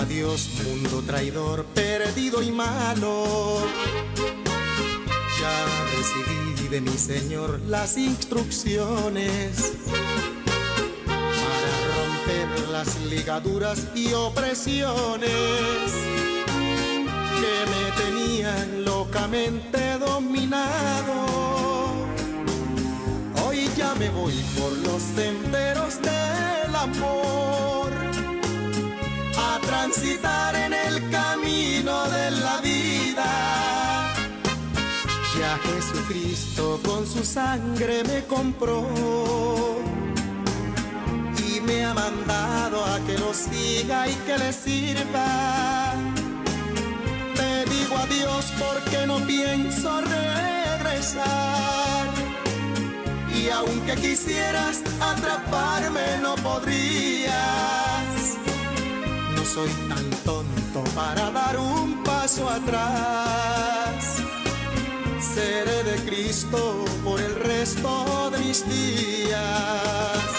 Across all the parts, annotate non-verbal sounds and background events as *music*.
Adiós, mundo traidor, perdido y malo. Ya recibí de mi Señor las instrucciones para romper las ligaduras y opresiones que me tenían locamente dominado. Hoy ya me voy por los senderos del amor transitar en el camino de la vida. Ya Jesucristo con su sangre me compró y me ha mandado a que lo siga y que le sirva. Te digo adiós porque no pienso regresar. Y aunque quisieras atraparme no podrías. Soy tan tonto para dar un paso atrás. Seré de Cristo por el resto de mis días.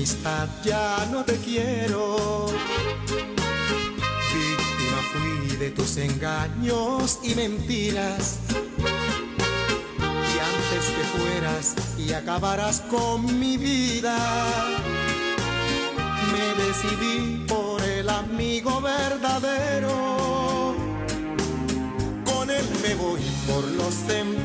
Amistad, ya no te quiero. Víctima fui de tus engaños y mentiras. Y antes que fueras y acabaras con mi vida, me decidí por el amigo verdadero. Con él me voy por los senderos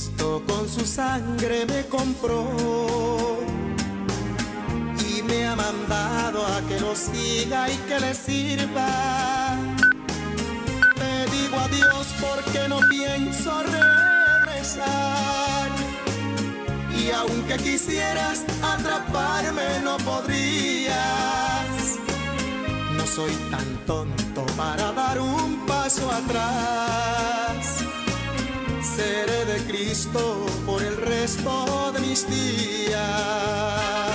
Jesucristo con su sangre me compró y me ha mandado a que lo siga y que le sirva. Te digo adiós porque no pienso regresar. Y aunque quisieras atraparme no podrías. No soy tan tonto para dar un paso atrás. Seré de Cristo por el resto de mis días.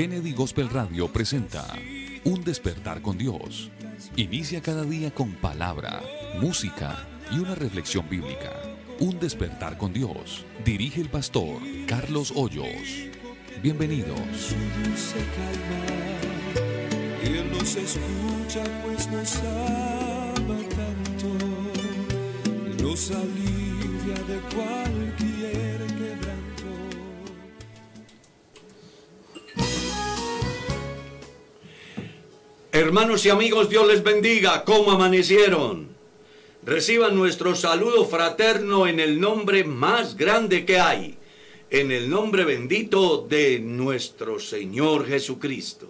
Kennedy Gospel Radio presenta Un despertar con Dios. Inicia cada día con palabra, música y una reflexión bíblica. Un despertar con Dios. Dirige el pastor Carlos Hoyos. Bienvenidos. Nos escucha pues nos ama tanto, Hermanos y amigos, Dios les bendiga. ¿Cómo amanecieron? Reciban nuestro saludo fraterno en el nombre más grande que hay, en el nombre bendito de nuestro Señor Jesucristo.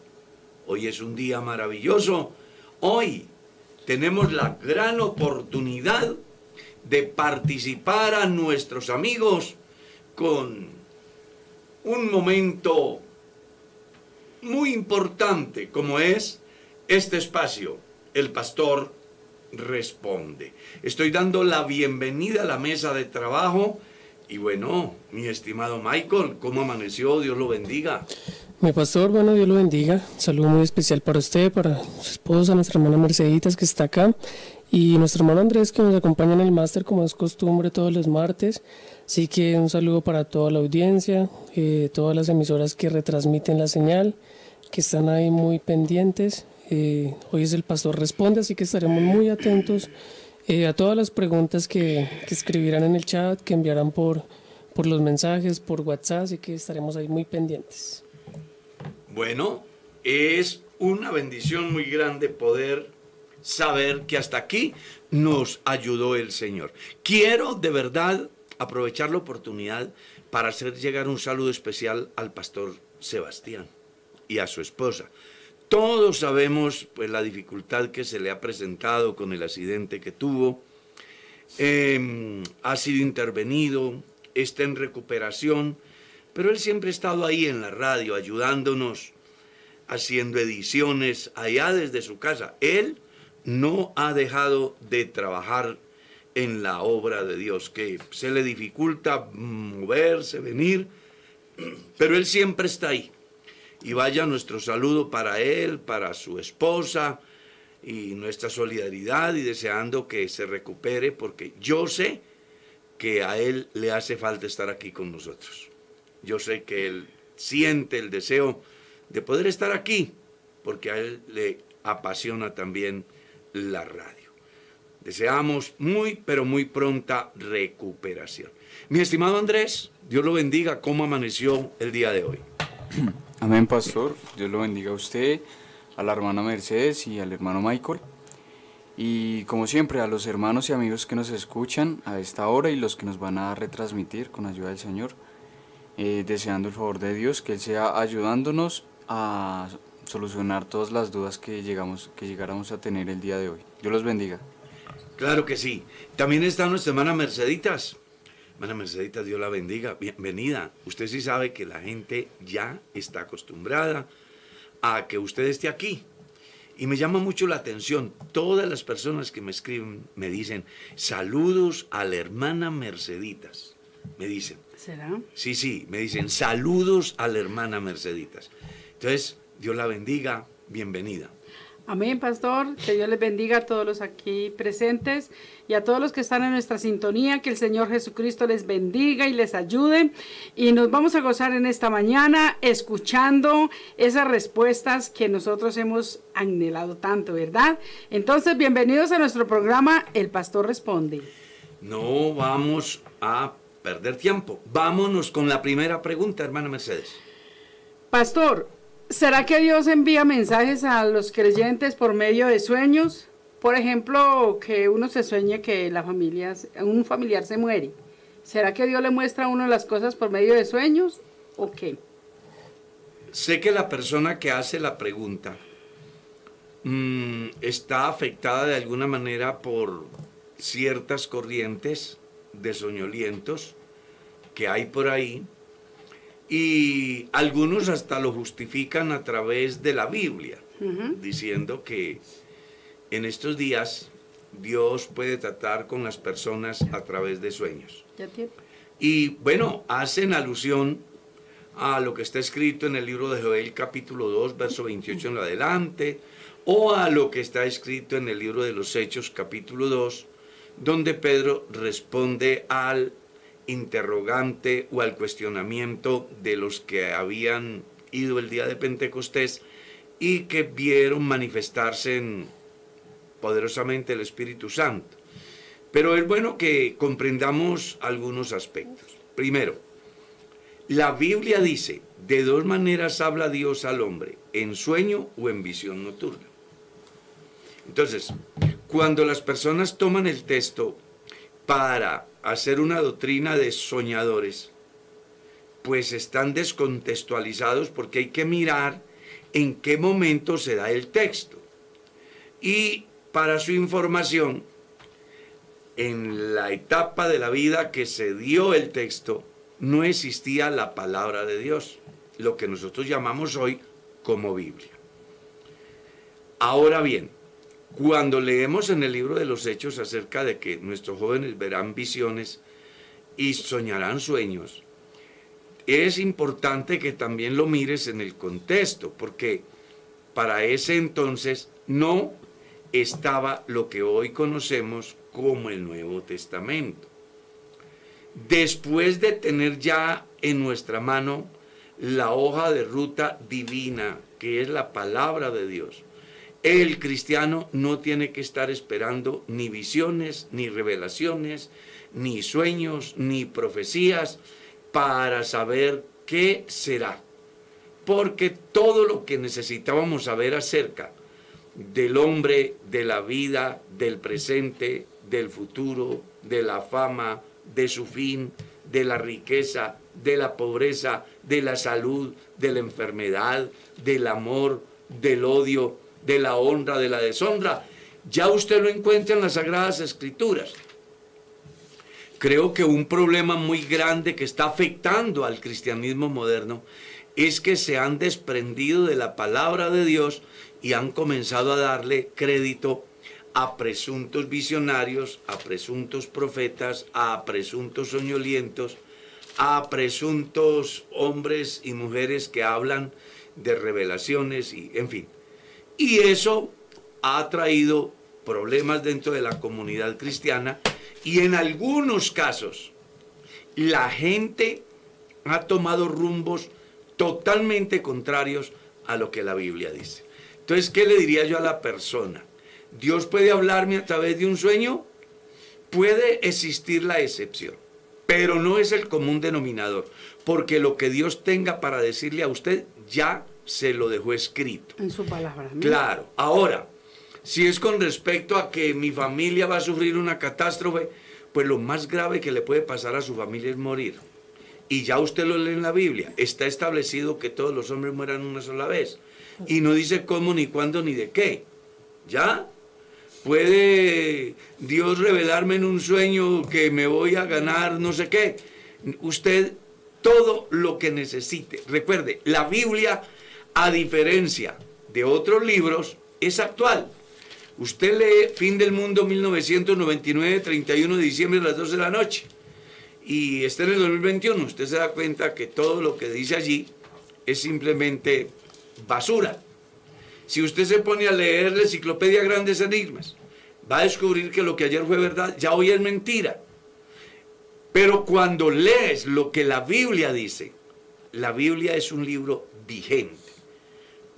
Hoy es un día maravilloso. Hoy tenemos la gran oportunidad de participar a nuestros amigos con un momento muy importante como es este espacio, el pastor responde. Estoy dando la bienvenida a la mesa de trabajo y bueno, mi estimado Michael, ¿cómo amaneció? Dios lo bendiga. Mi pastor, bueno, Dios lo bendiga. Saludo muy especial para usted, para su esposa, nuestra hermana Merceditas que está acá y nuestro hermano Andrés que nos acompaña en el máster como es costumbre todos los martes. Así que un saludo para toda la audiencia, eh, todas las emisoras que retransmiten la señal, que están ahí muy pendientes. Eh, hoy es el pastor responde, así que estaremos muy atentos eh, a todas las preguntas que, que escribirán en el chat, que enviarán por, por los mensajes, por WhatsApp, así que estaremos ahí muy pendientes. Bueno, es una bendición muy grande poder saber que hasta aquí nos ayudó el Señor. Quiero de verdad aprovechar la oportunidad para hacer llegar un saludo especial al pastor Sebastián y a su esposa. Todos sabemos pues la dificultad que se le ha presentado con el accidente que tuvo. Eh, ha sido intervenido, está en recuperación, pero él siempre ha estado ahí en la radio ayudándonos, haciendo ediciones allá desde su casa. Él no ha dejado de trabajar en la obra de Dios, que se le dificulta moverse, venir, pero él siempre está ahí. Y vaya nuestro saludo para él, para su esposa y nuestra solidaridad y deseando que se recupere porque yo sé que a él le hace falta estar aquí con nosotros. Yo sé que él siente el deseo de poder estar aquí porque a él le apasiona también la radio. Deseamos muy, pero muy pronta recuperación. Mi estimado Andrés, Dios lo bendiga. ¿Cómo amaneció el día de hoy? *clears throat* Amén, pastor. Dios lo bendiga a usted, a la hermana Mercedes y al hermano Michael. Y como siempre, a los hermanos y amigos que nos escuchan a esta hora y los que nos van a retransmitir con ayuda del Señor, eh, deseando el favor de Dios, que Él sea ayudándonos a solucionar todas las dudas que, llegamos, que llegáramos a tener el día de hoy. Dios los bendiga. Claro que sí. También está nuestra hermana Merceditas. Hermana Merceditas, Dios la bendiga. Bienvenida. Usted sí sabe que la gente ya está acostumbrada a que usted esté aquí. Y me llama mucho la atención, todas las personas que me escriben me dicen, saludos a la hermana Merceditas. Me dicen. ¿Será? Sí, sí, me dicen, saludos a la hermana Merceditas. Entonces, Dios la bendiga, bienvenida. Amén, pastor. Que Dios les bendiga a todos los aquí presentes y a todos los que están en nuestra sintonía. Que el Señor Jesucristo les bendiga y les ayude. Y nos vamos a gozar en esta mañana escuchando esas respuestas que nosotros hemos anhelado tanto, ¿verdad? Entonces, bienvenidos a nuestro programa El Pastor Responde. No vamos a perder tiempo. Vámonos con la primera pregunta, hermana Mercedes. Pastor, ¿será que Dios envía mensajes a los creyentes por medio de sueños? Por ejemplo, que uno se sueñe que la familia, un familiar se muere. ¿Será que Dios le muestra a uno las cosas por medio de sueños o qué? Sé que la persona que hace la pregunta mm, está afectada de alguna manera por ciertas corrientes de soñolientos que hay por ahí y algunos hasta lo justifican a través de la Biblia, diciendo que en estos días Dios puede tratar con las personas a través de sueños. Y bueno, hacen alusión a lo que está escrito en el libro de Joel capítulo 2, verso 28 en adelante, o a lo que está escrito en el libro de los Hechos capítulo 2, donde Pedro responde al interrogante o al cuestionamiento de los que habían ido el día de Pentecostés y que vieron manifestarse en, poderosamente el Espíritu Santo. Pero es bueno que comprendamos algunos aspectos. Primero, la Biblia dice, de dos maneras habla Dios al hombre, en sueño o en visión nocturna. Entonces, cuando las personas toman el texto para hacer una doctrina de soñadores, pues están descontextualizados porque hay que mirar en qué momento se da el texto. Y para su información, en la etapa de la vida que se dio el texto, no existía la palabra de Dios, lo que nosotros llamamos hoy como Biblia. Ahora bien, cuando leemos en el libro de los Hechos acerca de que nuestros jóvenes verán visiones y soñarán sueños, es importante que también lo mires en el contexto, porque para ese entonces no estaba lo que hoy conocemos como el Nuevo Testamento. Después de tener ya en nuestra mano la hoja de ruta divina, que es la palabra de Dios, el cristiano no tiene que estar esperando ni visiones, ni revelaciones, ni sueños, ni profecías para saber qué será. Porque todo lo que necesitábamos saber acerca del hombre, de la vida, del presente, del futuro, de la fama, de su fin, de la riqueza, de la pobreza, de la salud, de la enfermedad, del amor, del odio, de la honra, de la deshonra. Ya usted lo encuentra en las Sagradas Escrituras. Creo que un problema muy grande que está afectando al cristianismo moderno es que se han desprendido de la palabra de Dios y han comenzado a darle crédito a presuntos visionarios, a presuntos profetas, a presuntos soñolientos, a presuntos hombres y mujeres que hablan de revelaciones y en fin. Y eso ha traído problemas dentro de la comunidad cristiana y en algunos casos la gente ha tomado rumbos totalmente contrarios a lo que la Biblia dice. Entonces, ¿qué le diría yo a la persona? ¿Dios puede hablarme a través de un sueño? Puede existir la excepción, pero no es el común denominador, porque lo que Dios tenga para decirle a usted ya se lo dejó escrito. En su palabra. Claro. Ahora, si es con respecto a que mi familia va a sufrir una catástrofe, pues lo más grave que le puede pasar a su familia es morir. Y ya usted lo lee en la Biblia. Está establecido que todos los hombres mueran una sola vez. Y no dice cómo, ni cuándo, ni de qué. ¿Ya? ¿Puede Dios revelarme en un sueño que me voy a ganar no sé qué? Usted todo lo que necesite. Recuerde, la Biblia, a diferencia de otros libros, es actual. Usted lee Fin del Mundo 1999, 31 de diciembre a las 12 de la noche. Y está en el 2021. Usted se da cuenta que todo lo que dice allí es simplemente basura. Si usted se pone a leer la enciclopedia Grandes Enigmas, va a descubrir que lo que ayer fue verdad, ya hoy es mentira. Pero cuando lees lo que la Biblia dice, la Biblia es un libro vigente.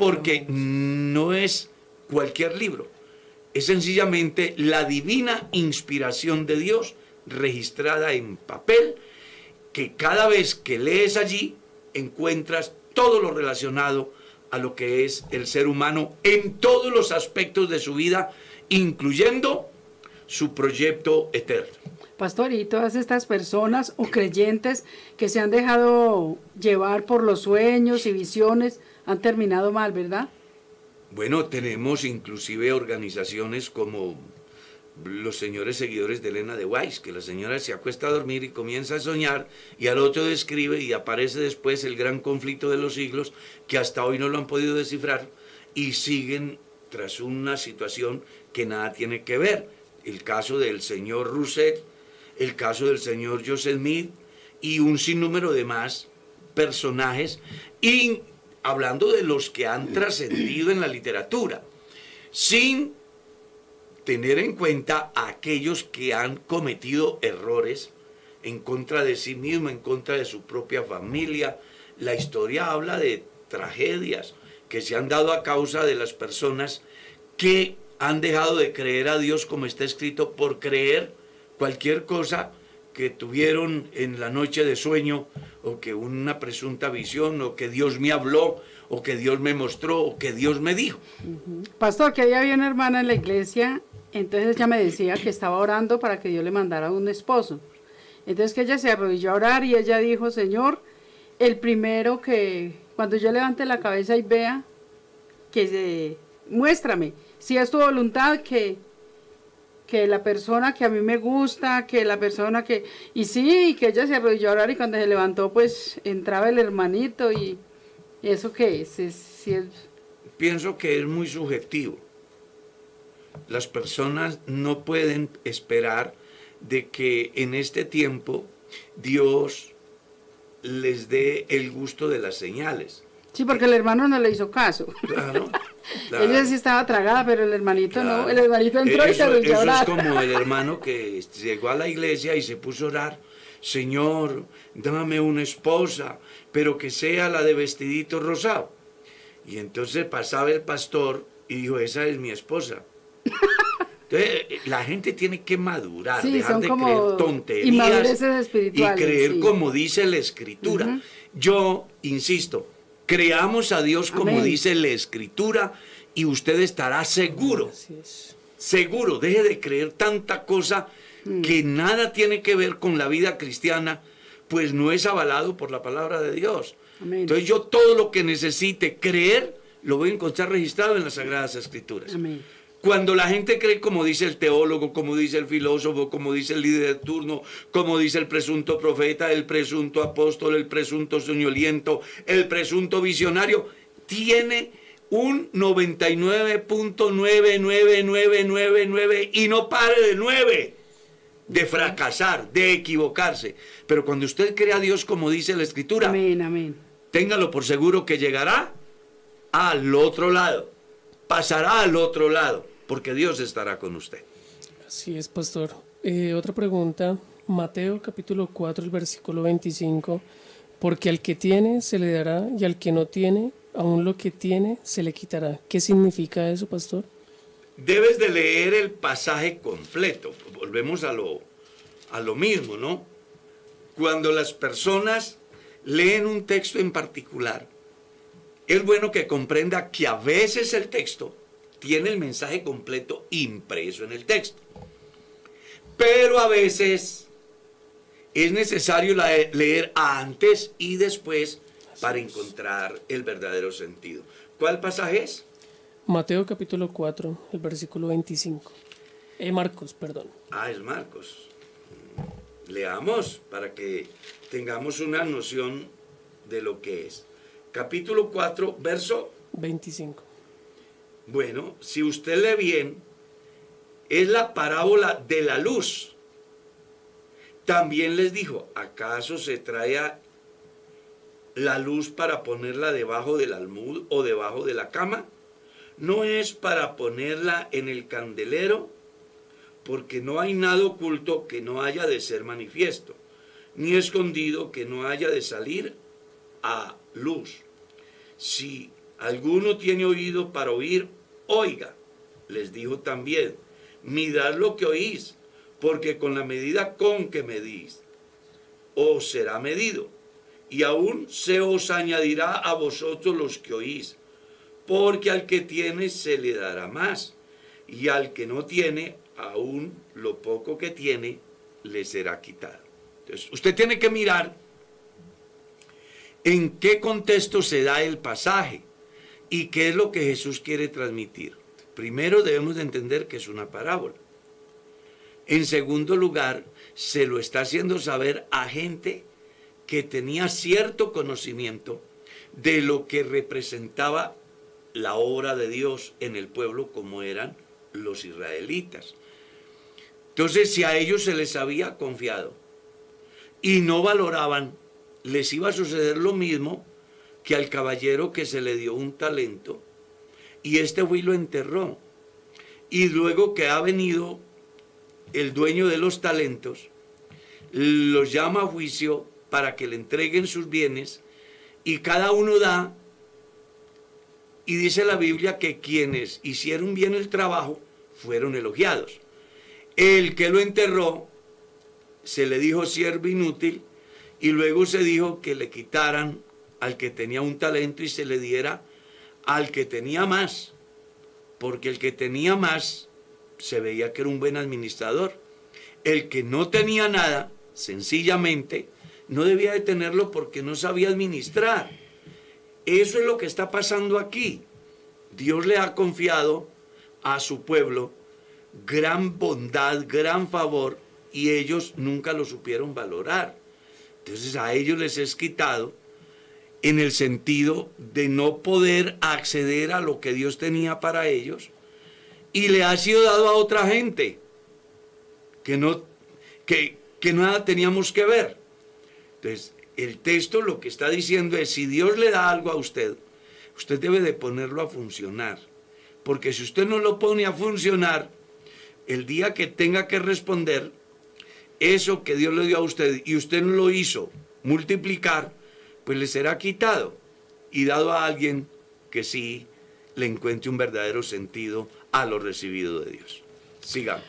Porque no es cualquier libro. Es sencillamente la divina inspiración de Dios registrada en papel, que cada vez que lees allí encuentras todo lo relacionado a lo que es el ser humano en todos los aspectos de su vida, incluyendo su proyecto eterno. Pastor, y todas estas personas o creyentes que se han dejado llevar por los sueños y visiones han terminado mal, ¿verdad? Bueno, tenemos inclusive organizaciones como los señores seguidores de Elena de Weiss, que la señora se acuesta a dormir y comienza a soñar y al otro describe y aparece después el gran conflicto de los siglos que hasta hoy no lo han podido descifrar y siguen tras una situación que nada tiene que ver. El caso del señor Rousset, el caso del señor Joseph Smith y un sinnúmero de más personajes, y hablando de los que han trascendido en la literatura, sin tener en cuenta a aquellos que han cometido errores en contra de sí mismo, en contra de su propia familia. La historia habla de tragedias que se han dado a causa de las personas que han dejado de creer a Dios como está escrito por creer cualquier cosa que tuvieron en la noche de sueño o que una presunta visión o que Dios me habló o que Dios me mostró o que Dios me dijo. Pastor, que había una hermana en la iglesia, entonces ella me decía que estaba orando para que Dios le mandara un esposo. Entonces que ella se arrodilló a orar y ella dijo, Señor, el primero que cuando yo levante la cabeza y vea, que se, muéstrame, si es tu voluntad que, que la persona que a mí me gusta, que la persona que... Y sí, que ella se arrodilló a orar y cuando se levantó pues entraba el hermanito y, eso qué es, es, es... Pienso que es muy subjetivo. Las personas no pueden esperar de que en este tiempo Dios les dé el gusto de las señales. Sí, porque el hermano no le hizo caso. Claro. Ella sí estaba tragada, pero el hermanito no. El hermanito entró y se arrodilló Eso es como el hermano que llegó a la iglesia y se puso a orar. Señor, dame una esposa, pero que sea la de vestidito rosado. Y entonces pasaba el pastor y dijo, esa es mi esposa. *laughs* Entonces, la gente tiene que madurar, dejar de creer tonterías y creer como dice la escritura. Yo insisto, creamos a Dios como dice la escritura y usted estará seguro. Seguro, deje de creer tanta cosa mm. que nada tiene que ver con la vida cristiana, pues no es avalado por la palabra de Dios. Entonces yo todo lo que necesite creer, lo voy a encontrar registrado en las Sagradas Escrituras. Amén. Cuando la gente cree como dice el teólogo, como dice el filósofo, como dice el líder de turno, como dice el presunto profeta, el presunto apóstol, el presunto soñoliento, el presunto visionario, tiene un 99.99999 y no pare de 9 de fracasar, de equivocarse. Pero cuando usted cree a Dios como dice la escritura, amén, amén. téngalo por seguro que llegará al otro lado, pasará al otro lado porque Dios estará con usted. Así es, pastor. Eh, otra pregunta, Mateo capítulo 4, el versículo 25, porque al que tiene se le dará y al que no tiene, aún lo que tiene se le quitará. ¿Qué significa eso, pastor? Debes de leer el pasaje completo. Volvemos a lo, a lo mismo, ¿no? Cuando las personas leen un texto en particular, es bueno que comprenda que a veces el texto tiene el mensaje completo impreso en el texto. Pero a veces es necesario leer antes y después para encontrar el verdadero sentido. ¿Cuál pasaje es? Mateo capítulo 4, el versículo 25. Eh, Marcos, perdón. Ah, es Marcos. Leamos para que tengamos una noción de lo que es. Capítulo 4, verso 25. Bueno, si usted lee bien, es la parábola de la luz. También les dijo, ¿acaso se trae la luz para ponerla debajo del almud o debajo de la cama? No es para ponerla en el candelero, porque no hay nada oculto que no haya de ser manifiesto, ni escondido que no haya de salir a luz. Si alguno tiene oído para oír, oiga. Les dijo también, mirad lo que oís, porque con la medida con que medís, os será medido, y aún se os añadirá a vosotros los que oís, porque al que tiene se le dará más, y al que no tiene, aún lo poco que tiene, le será quitado. Usted tiene que mirar en qué contexto se da el pasaje ¿Y qué es lo que Jesús quiere transmitir? Primero debemos de entender que es una parábola. En segundo lugar, se lo está haciendo saber a gente que tenía cierto conocimiento de lo que representaba la obra de Dios en el pueblo como eran los israelitas. Entonces, si a ellos se les había confiado y no valoraban, les iba a suceder lo mismo que al caballero que se le dio un talento y este fue y lo enterró. Y luego que ha venido el dueño de los talentos, los llama a juicio para que le entreguen sus bienes y cada uno da y dice la Biblia que quienes hicieron bien el trabajo fueron elogiados. El que lo enterró se le dijo siervo inútil y luego se dijo que le quitaran al que tenía un talento y se le diera al que tenía más, porque el que tenía más se veía que era un buen administrador. El que no tenía nada, sencillamente, no debía de tenerlo porque no sabía administrar. Eso es lo que está pasando aquí. Dios le ha confiado a su pueblo gran bondad, gran favor, y ellos nunca lo supieron valorar. Entonces a ellos les es quitado en el sentido de no poder acceder a lo que Dios tenía para ellos y le ha sido dado a otra gente que no, que, que nada teníamos que ver. Entonces, el texto lo que está diciendo es, si Dios le da algo a usted, usted debe de ponerlo a funcionar. Porque si usted no lo pone a funcionar, el día que tenga que responder, eso que Dios le dio a usted y usted no lo hizo multiplicar, pues le será quitado y dado a alguien que sí le encuentre un verdadero sentido a lo recibido de Dios. Siga.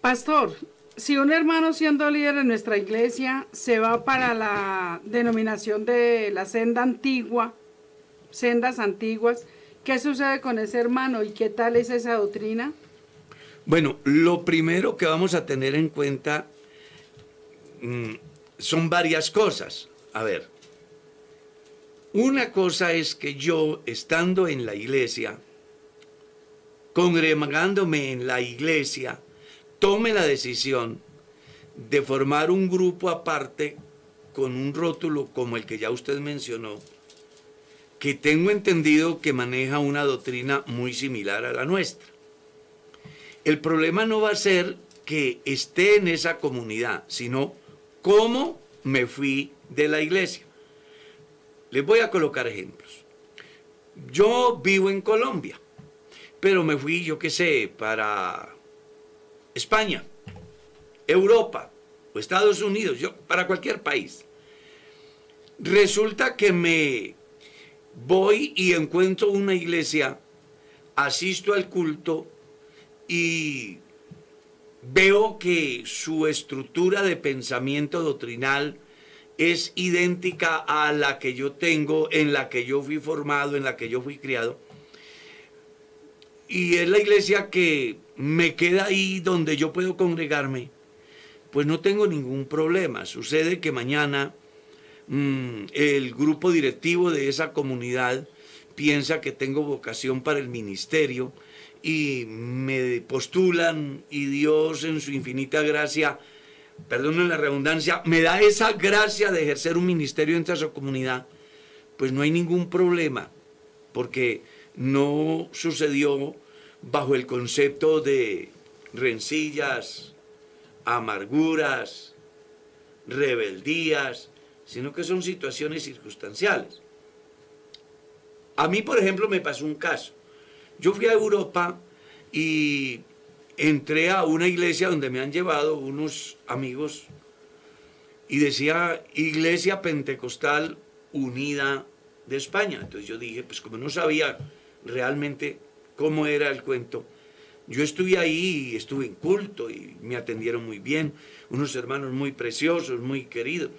Pastor, si un hermano siendo líder en nuestra iglesia se va para la denominación de la senda antigua, sendas antiguas, ¿qué sucede con ese hermano y qué tal es esa doctrina? Bueno, lo primero que vamos a tener en cuenta mm, son varias cosas. A ver, una cosa es que yo, estando en la iglesia, congregándome en la iglesia, tome la decisión de formar un grupo aparte con un rótulo como el que ya usted mencionó, que tengo entendido que maneja una doctrina muy similar a la nuestra. El problema no va a ser que esté en esa comunidad, sino cómo me fui de la iglesia. Les voy a colocar ejemplos. Yo vivo en Colombia pero me fui, yo qué sé, para España, Europa o Estados Unidos, yo, para cualquier país. Resulta que me voy y encuentro una iglesia, asisto al culto y veo que su estructura de pensamiento doctrinal es idéntica a la que yo tengo, en la que yo fui formado, en la que yo fui criado y es la iglesia que me queda ahí donde yo puedo congregarme, pues no tengo ningún problema. Sucede que mañana mm, el grupo directivo de esa comunidad piensa que tengo vocación para el ministerio y me postulan y Dios en su infinita gracia, perdonen la redundancia, me da esa gracia de ejercer un ministerio entre esa comunidad, pues no hay ningún problema, porque no sucedió bajo el concepto de rencillas, amarguras, rebeldías, sino que son situaciones circunstanciales. A mí, por ejemplo, me pasó un caso. Yo fui a Europa y entré a una iglesia donde me han llevado unos amigos y decía Iglesia Pentecostal Unida de España. Entonces yo dije, pues como no sabía realmente cómo era el cuento. Yo estuve ahí, estuve en culto y me atendieron muy bien, unos hermanos muy preciosos, muy queridos.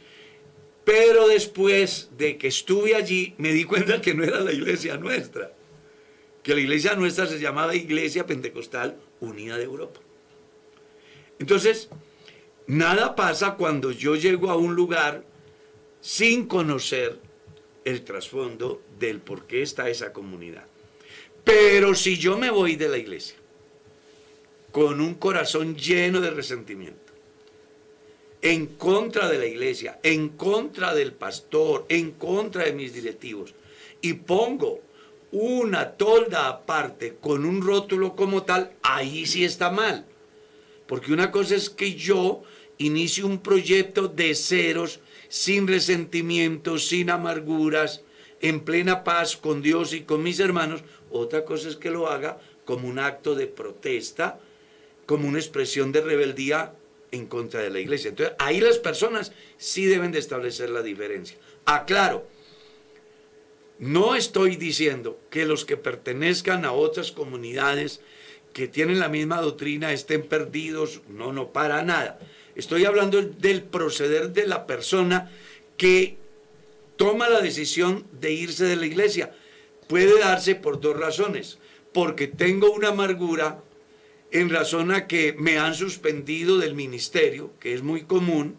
Pero después de que estuve allí, me di cuenta que no era la iglesia nuestra, que la iglesia nuestra se llamaba Iglesia Pentecostal Unida de Europa. Entonces, nada pasa cuando yo llego a un lugar sin conocer el trasfondo del por qué está esa comunidad. Pero si yo me voy de la iglesia con un corazón lleno de resentimiento, en contra de la iglesia, en contra del pastor, en contra de mis directivos, y pongo una tolda aparte con un rótulo como tal, ahí sí está mal. Porque una cosa es que yo inicie un proyecto de ceros, sin resentimientos, sin amarguras, en plena paz con Dios y con mis hermanos, otra cosa es que lo haga como un acto de protesta, como una expresión de rebeldía en contra de la iglesia. Entonces, ahí las personas sí deben de establecer la diferencia. Aclaro, no estoy diciendo que los que pertenezcan a otras comunidades que tienen la misma doctrina estén perdidos, no, no, para nada. Estoy hablando del proceder de la persona que toma la decisión de irse de la iglesia. Puede darse por dos razones. Porque tengo una amargura en razón a que me han suspendido del ministerio, que es muy común,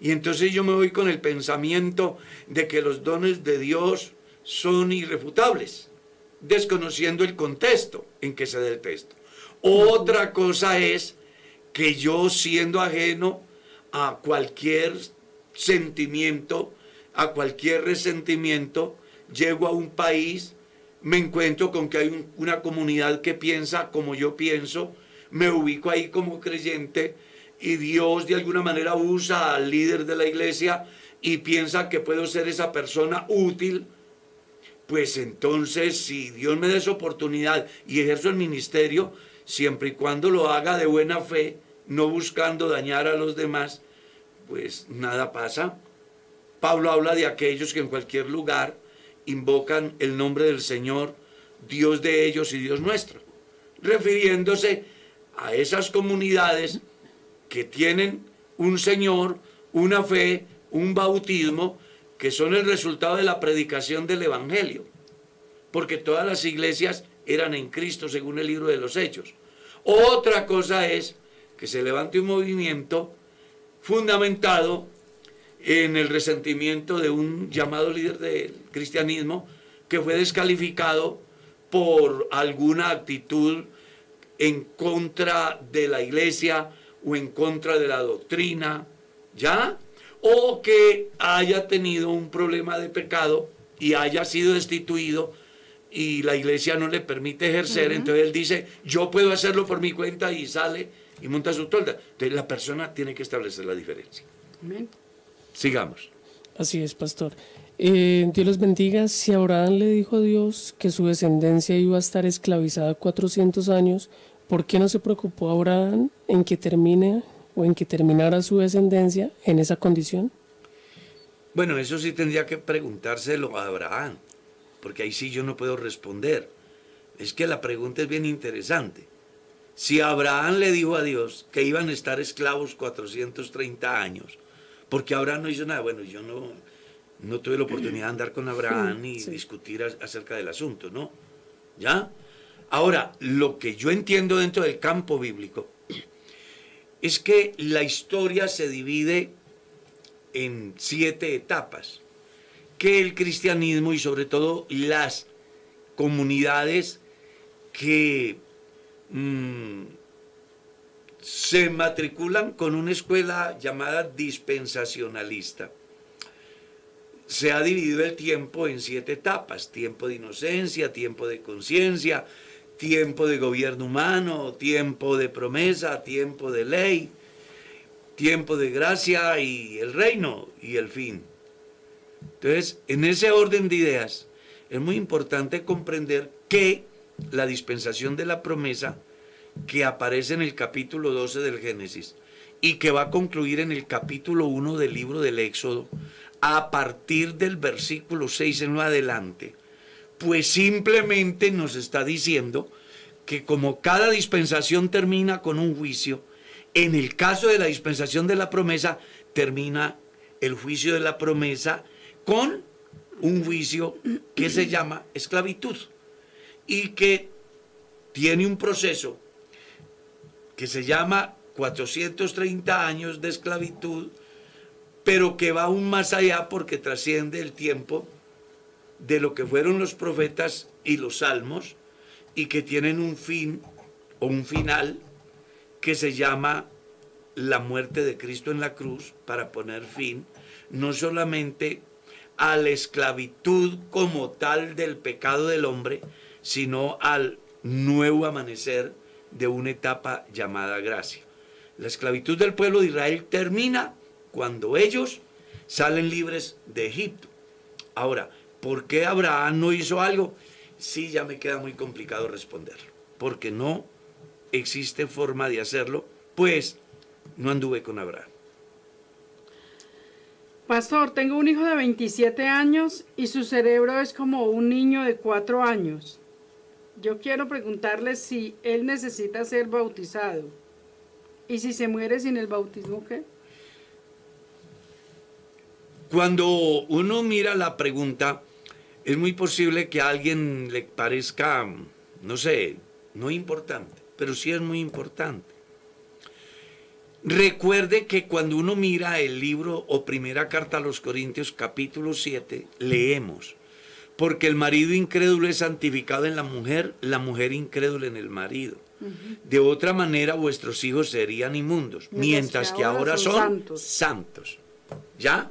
y entonces yo me voy con el pensamiento de que los dones de Dios son irrefutables, desconociendo el contexto en que se da el texto. Otra cosa es que yo siendo ajeno a cualquier sentimiento, a cualquier resentimiento, llego a un país, me encuentro con que hay una comunidad que piensa como yo pienso, me ubico ahí como creyente y Dios de alguna manera usa al líder de la iglesia y piensa que puedo ser esa persona útil, pues entonces si Dios me da esa oportunidad y ejerzo el ministerio, siempre y cuando lo haga de buena fe, no buscando dañar a los demás, pues nada pasa. Pablo habla de aquellos que en cualquier lugar invocan el nombre del Señor, Dios de ellos y Dios nuestro, refiriéndose a esas comunidades que tienen un Señor, una fe, un bautismo, que son el resultado de la predicación del Evangelio. Porque todas las iglesias eran en Cristo, según el libro de los Hechos. Otra cosa es que se levante un movimiento fundamentado en el resentimiento de un llamado líder del cristianismo que fue descalificado por alguna actitud en contra de la iglesia o en contra de la doctrina, ¿ya? O que haya tenido un problema de pecado y haya sido destituido y la iglesia no le permite ejercer, entonces él dice, yo puedo hacerlo por mi cuenta y sale y monta su tolda. Entonces la persona tiene que establecer la diferencia. Amén. Sigamos. Así es, pastor. Eh, Dios los bendiga. Si Abraham le dijo a Dios que su descendencia iba a estar esclavizada 400 años, ¿por qué no se preocupó Abraham en que termine o en que terminara su descendencia en esa condición? Bueno, eso sí tendría que preguntárselo a Abraham, porque ahí sí yo no puedo responder. Es que la pregunta es bien interesante. Si Abraham le dijo a Dios que iban a estar esclavos 430 años, porque Abraham no hizo nada, bueno, yo no, no tuve la oportunidad de andar con Abraham y discutir acerca del asunto, ¿no? ¿Ya? Ahora, lo que yo entiendo dentro del campo bíblico es que la historia se divide en siete etapas, que el cristianismo y sobre todo las comunidades que mm, se matriculan con una escuela llamada dispensacionalista. Se ha dividido el tiempo en siete etapas, tiempo de inocencia, tiempo de conciencia, tiempo de gobierno humano, tiempo de promesa, tiempo de ley, tiempo de gracia y el reino y el fin. Entonces, en ese orden de ideas, es muy importante comprender que la dispensación de la promesa que aparece en el capítulo 12 del Génesis y que va a concluir en el capítulo 1 del libro del Éxodo, a partir del versículo 6 en lo adelante, pues simplemente nos está diciendo que como cada dispensación termina con un juicio, en el caso de la dispensación de la promesa, termina el juicio de la promesa con un juicio que se llama esclavitud y que tiene un proceso que se llama 430 años de esclavitud, pero que va aún más allá porque trasciende el tiempo de lo que fueron los profetas y los salmos y que tienen un fin o un final que se llama la muerte de Cristo en la cruz para poner fin no solamente a la esclavitud como tal del pecado del hombre, sino al nuevo amanecer de una etapa llamada gracia. La esclavitud del pueblo de Israel termina cuando ellos salen libres de Egipto. Ahora, ¿por qué Abraham no hizo algo? Sí, ya me queda muy complicado responder, porque no existe forma de hacerlo, pues no anduve con Abraham. Pastor, tengo un hijo de 27 años y su cerebro es como un niño de 4 años. Yo quiero preguntarle si él necesita ser bautizado. ¿Y si se muere sin el bautismo qué? Cuando uno mira la pregunta, es muy posible que a alguien le parezca, no sé, no importante, pero sí es muy importante. Recuerde que cuando uno mira el libro o primera carta a los Corintios capítulo 7, leemos, porque el marido incrédulo es santificado en la mujer, la mujer incrédula en el marido. De otra manera vuestros hijos serían inmundos, mientras, que, ahora, son, santos. ¿Ya?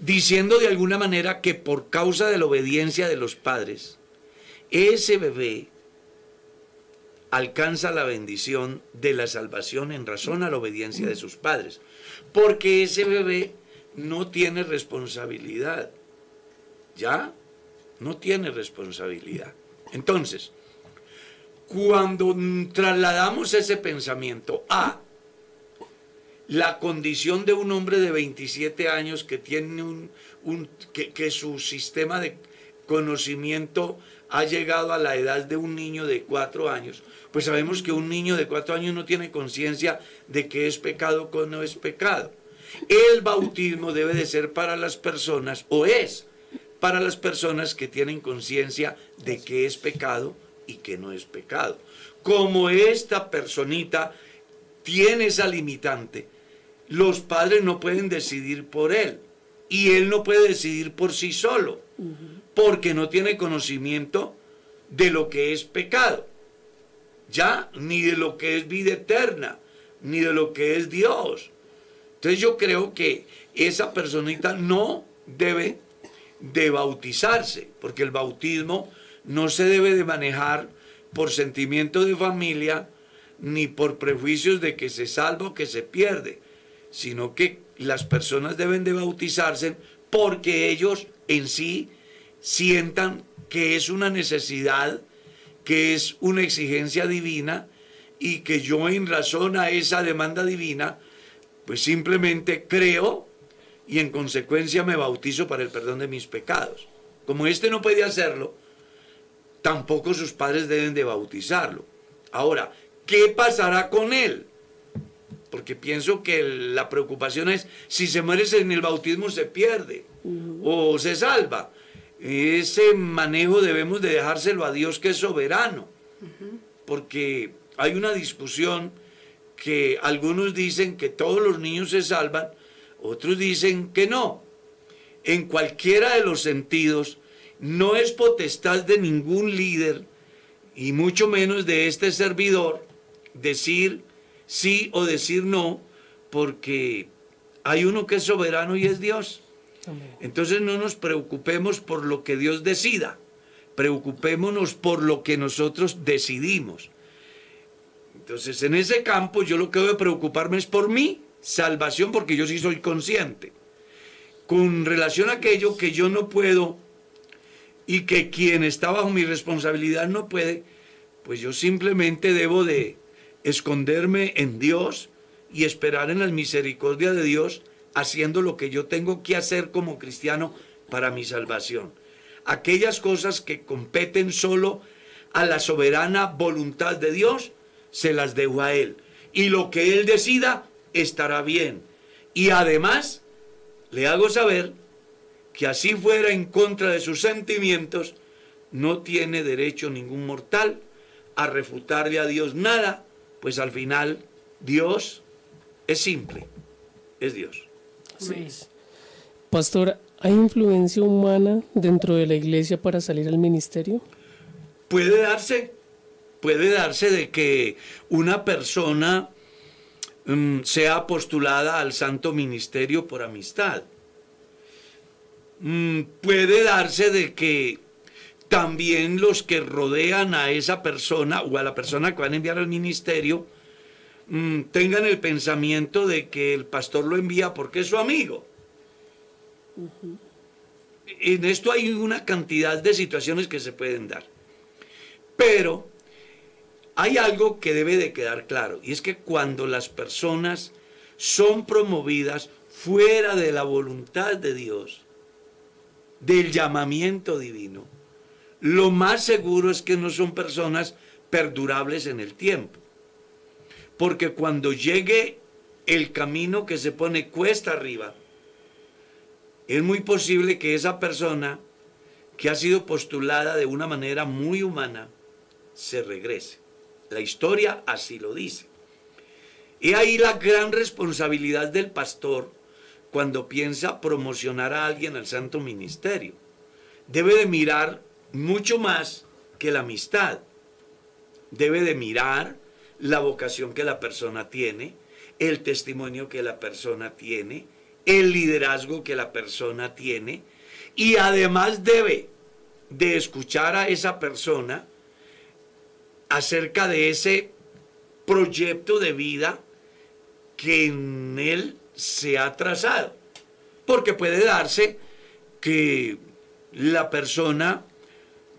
Diciendo de alguna manera que por causa de la obediencia de los padres, ese bebé alcanza la bendición de la salvación en razón a la obediencia de sus padres. Porque ese bebé no tiene responsabilidad. ¿Ya? No tiene responsabilidad. Entonces, cuando trasladamos ese pensamiento a la condición de un hombre de 27 años que tiene un, que, su sistema de conocimiento ha llegado a la edad de un niño de 4 años, pues sabemos que un niño de 4 años no tiene conciencia de que es pecado o no es pecado. El bautismo debe de ser para las personas, o es para las personas que tienen conciencia de que es pecado y que no es pecado. Como esta personita tiene esa limitante, los padres no pueden decidir por él y él no puede decidir por sí solo, porque no tiene conocimiento de lo que es pecado, ya, ni de lo que es vida eterna, ni de lo que es Dios. Entonces yo creo que esa personita no debe de bautizarse, porque el bautismo no se debe de manejar por sentimiento de familia, ni por prejuicios de que se salva o que se pierde, sino que las personas deben de bautizarse porque ellos en sí sientan que es una necesidad, que es una exigencia divina y que yo en razón a esa demanda divina, pues simplemente creo y en consecuencia me bautizo para el perdón de mis pecados. Como este no puede hacerlo, tampoco sus padres deben de bautizarlo. Ahora, ¿qué pasará con él? Porque pienso que la preocupación es, si se muere en el bautismo se pierde o se salva. Ese manejo debemos de dejárselo a Dios que es soberano. Porque hay una discusión que algunos dicen que todos los niños se salvan, otros dicen que no. En cualquiera de los sentidos, no es potestad de ningún líder, y mucho menos de este servidor, decir sí o decir no, porque hay uno que es soberano y es Dios. Entonces no nos preocupemos por lo que Dios decida, preocupémonos por lo que nosotros decidimos. Entonces en ese campo yo lo que debo preocuparme es por mi salvación, porque yo sí soy consciente. Con relación a aquello que yo no puedo y que quien está bajo mi responsabilidad no puede, pues yo simplemente debo de esconderme en Dios y esperar en la misericordia de Dios haciendo lo que yo tengo que hacer como cristiano para mi salvación. Aquellas cosas que competen solo a la soberana voluntad de Dios, se las dejo a Él. Y lo que Él decida estará bien. Y además, le hago saber que así fuera en contra de sus sentimientos, no tiene derecho ningún mortal a refutarle a Dios nada, pues al final Dios es simple, es Dios. Pastor, ¿hay influencia humana dentro de la iglesia para salir al ministerio? Puede darse, puede darse de que una persona mm, sea postulada al santo ministerio por amistad Mm, puede darse de que también los que rodean a esa persona o a la persona que van a enviar al ministerio mm, tengan el pensamiento de que el pastor lo envía porque es su amigo. En esto hay una cantidad de situaciones que se pueden dar. Pero hay algo que debe de quedar claro, y es que cuando las personas son promovidas fuera de la voluntad de Dios, del llamamiento divino, lo más seguro es que no son personas perdurables en el tiempo. Porque cuando llegue el camino que se pone cuesta arriba, es muy posible que esa persona que ha sido postulada de una manera muy humana se regrese. La historia así lo dice. Y ahí la gran responsabilidad del pastor cuando piensa promocionar a alguien al santo ministerio. Debe de mirar mucho más que la amistad. Debe de mirar la vocación que la persona tiene, el testimonio que la persona tiene, el liderazgo que la persona tiene y además debe de escuchar a esa persona acerca de ese proyecto de vida que en él se ha trazado. Porque puede darse que la persona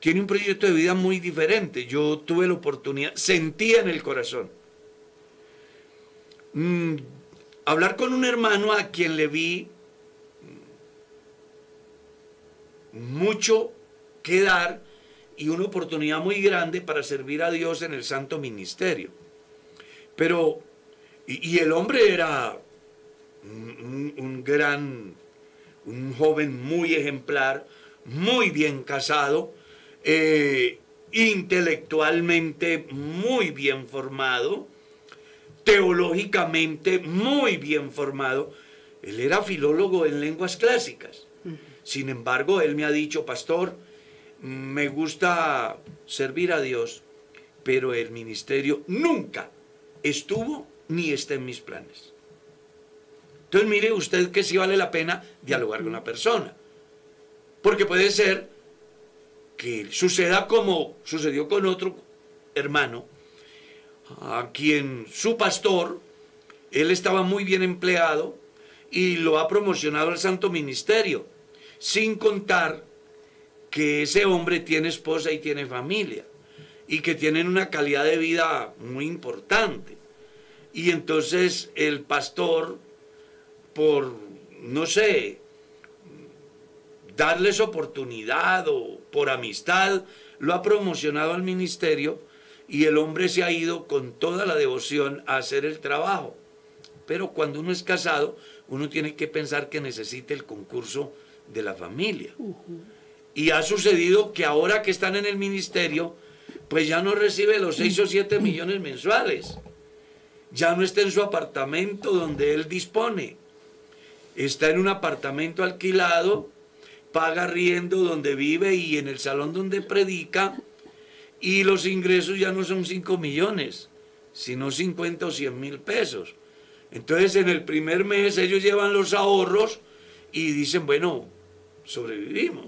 tiene un proyecto de vida muy diferente. Yo tuve la oportunidad, sentía en el corazón. Mm, hablar con un hermano a quien le vi mucho que dar y una oportunidad muy grande para servir a Dios en el santo ministerio. Pero, y, el hombre era un, gran, un joven muy ejemplar, muy bien casado, eh, intelectualmente muy bien formado, teológicamente muy bien formado. Él era filólogo en lenguas clásicas. Sin embargo, él me ha dicho, pastor, me gusta servir a Dios, pero el ministerio nunca estuvo ni está en mis planes. Entonces mire usted que sí vale la pena dialogar con la persona. Porque puede ser que suceda como sucedió con otro hermano, a quien su pastor, él estaba muy bien empleado y lo ha promocionado al santo ministerio, sin contar que ese hombre tiene esposa y tiene familia y que tienen una calidad de vida muy importante. Y entonces el pastor, por, no sé, darles oportunidad o por amistad, lo ha promocionado al ministerio y el hombre se ha ido con toda la devoción a hacer el trabajo. Pero cuando uno es casado, uno tiene que pensar que necesita el concurso de la familia. Y ha sucedido que ahora que están en el ministerio, pues ya no recibe los 6 o 7 millones mensuales. Ya no está en su apartamento donde él dispone. Está en un apartamento alquilado, paga riendo donde vive y en el salón donde predica y los ingresos ya no son 5 millones, sino 50 o 100 mil pesos. Entonces en el primer mes ellos llevan los ahorros y dicen, bueno, sobrevivimos.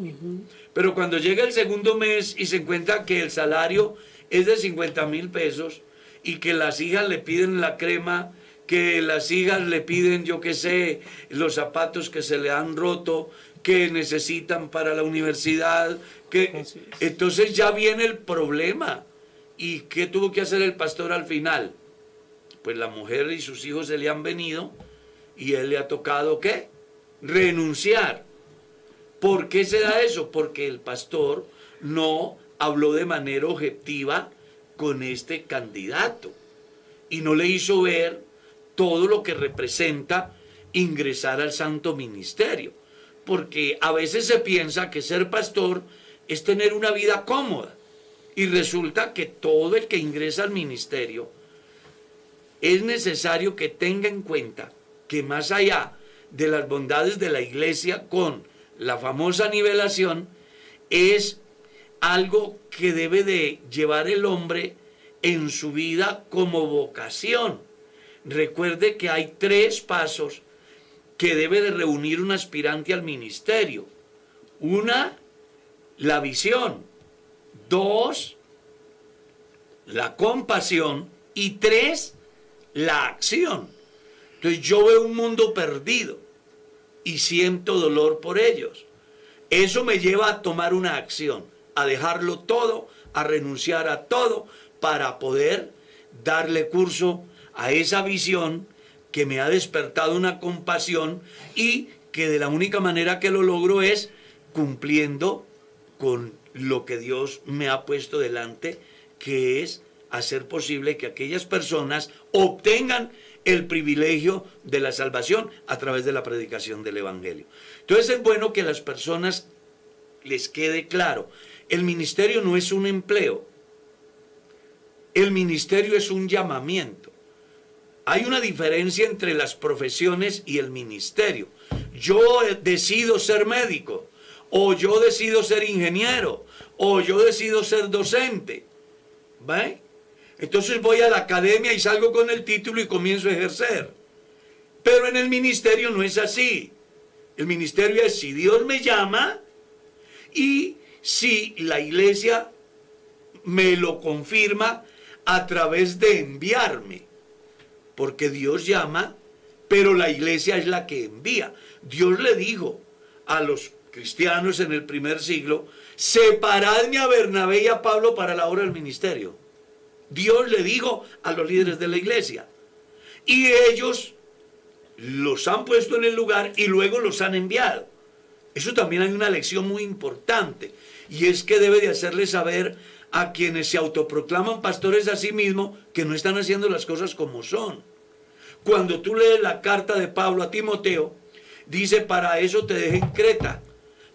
Pero cuando llega el segundo mes y se encuentra que el salario es de 50 mil pesos y que las hijas le piden la crema, que las hijas le piden, yo qué sé, los zapatos que se le han roto, que necesitan para la universidad, que entonces ya viene el problema. ¿Y qué tuvo que hacer el pastor al final? Pues la mujer y sus hijos se le han venido y él le ha tocado qué? Renunciar. ¿Por qué se da eso? Porque el pastor no habló de manera objetiva con este candidato y no le hizo ver todo lo que representa ingresar al santo ministerio porque a veces se piensa que ser pastor es tener una vida cómoda. Y resulta que todo el que ingresa al ministerio es necesario que tenga en cuenta que más allá de las bondades de la iglesia con la famosa nivelación, es algo que debe de llevar el hombre en su vida como vocación. Recuerde que hay tres pasos que debe de reunir un aspirante al ministerio. Una, la visión. Dos, la compasión. Y tres, la acción. Entonces yo veo un mundo perdido y siento dolor por ellos. Eso me lleva a tomar una acción, a dejarlo todo, a renunciar a todo, para poder darle curso a esa visión que me ha despertado una compasión y que de la única manera que lo logro es cumpliendo con lo que Dios me ha puesto delante, que es hacer posible que aquellas personas obtengan el privilegio de la salvación a través de la predicación del Evangelio. Entonces es bueno que las personas les quede claro, el ministerio no es un empleo, el ministerio es un llamamiento. Hay una diferencia entre las profesiones y el ministerio. Yo decido ser médico, o yo decido ser ingeniero, o yo decido ser docente. ¿Ve? Entonces voy a la academia y salgo con el título y comienzo a ejercer. Pero en el ministerio no es así. El ministerio es si Dios me llama y si la iglesia me lo confirma a través de enviarme. Porque Dios llama, pero la iglesia es la que envía. Dios le dijo a los cristianos en el primer siglo, separadme a Bernabé y a Pablo para la obra del ministerio. Dios le dijo a los líderes de la iglesia. Y ellos los han puesto en el lugar y luego los han enviado. Eso también hay una lección muy importante. Y es que debe de hacerle saber a quienes se autoproclaman pastores a sí mismos que no están haciendo las cosas como son. Cuando tú lees la carta de Pablo a Timoteo, dice, para eso te dejé en Creta,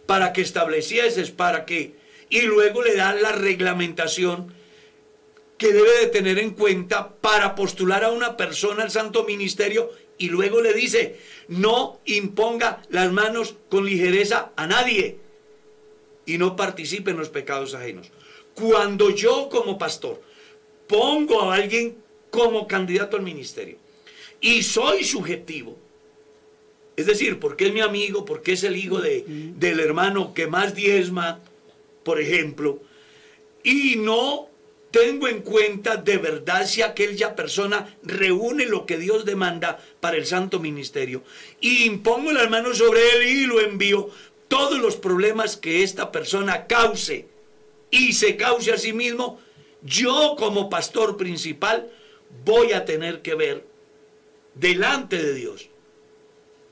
para que establecieses, para que... Y luego le da la reglamentación que debe de tener en cuenta para postular a una persona al santo ministerio y luego le dice, no imponga las manos con ligereza a nadie y no participe en los pecados ajenos. Cuando yo como pastor pongo a alguien como candidato al ministerio y soy subjetivo, es decir, porque es mi amigo, porque es el hijo de, del hermano que más diezma, por ejemplo, y no tengo en cuenta de verdad si aquella persona reúne lo que Dios demanda para el santo ministerio. Y impongo las manos sobre él y lo envío. Todos los problemas que esta persona cause y se cause a sí mismo, yo como pastor principal voy a tener que ver delante de Dios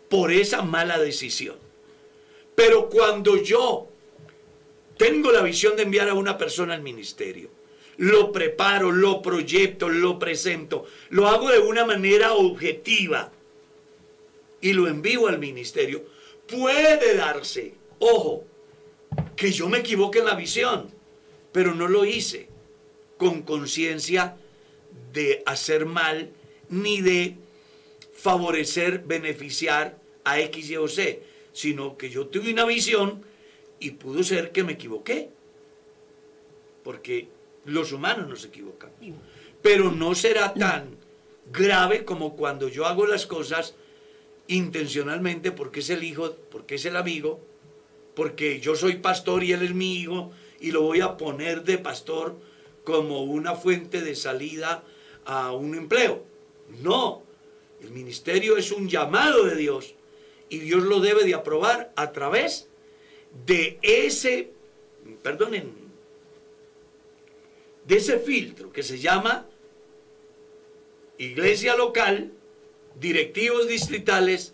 por esa mala decisión. Pero cuando yo tengo la visión de enviar a una persona al ministerio, lo preparo, lo proyecto, lo presento, lo hago de una manera objetiva y lo envío al ministerio, puede darse, ojo, que yo me equivoque en la visión, pero no lo hice con conciencia de hacer mal ni de favorecer, beneficiar a X, Y o Z, sino que yo tuve una visión y pudo ser que me equivoqué. Porque los humanos nos equivocamos. Pero no será tan grave como cuando yo hago las cosas intencionalmente porque es el hijo, porque es el amigo, porque yo soy pastor y él es mi hijo y lo voy a poner de pastor como una fuente de salida a un empleo. No, el ministerio es un llamado de Dios y Dios lo debe de aprobar a través de ese, perdonen, de ese filtro que se llama iglesia local, directivos distritales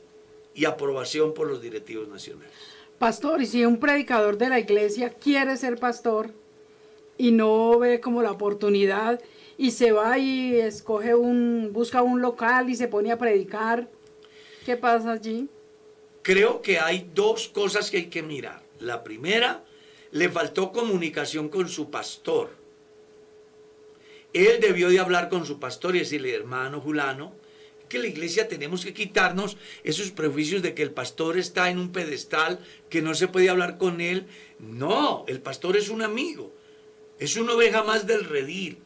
y aprobación por los directivos nacionales. Pastor, y si un predicador de la iglesia quiere ser pastor y no ve como la oportunidad y se va y escoge un, busca un local y se pone a predicar, ¿qué pasa allí? Creo que hay dos cosas que hay que mirar. La primera, le faltó comunicación con su pastor él debió de hablar con su pastor y decirle, hermano Julano, que la iglesia tenemos que quitarnos esos prejuicios de que el pastor está en un pedestal, que no se puede hablar con él. No, el pastor es un amigo, es una oveja más del redil,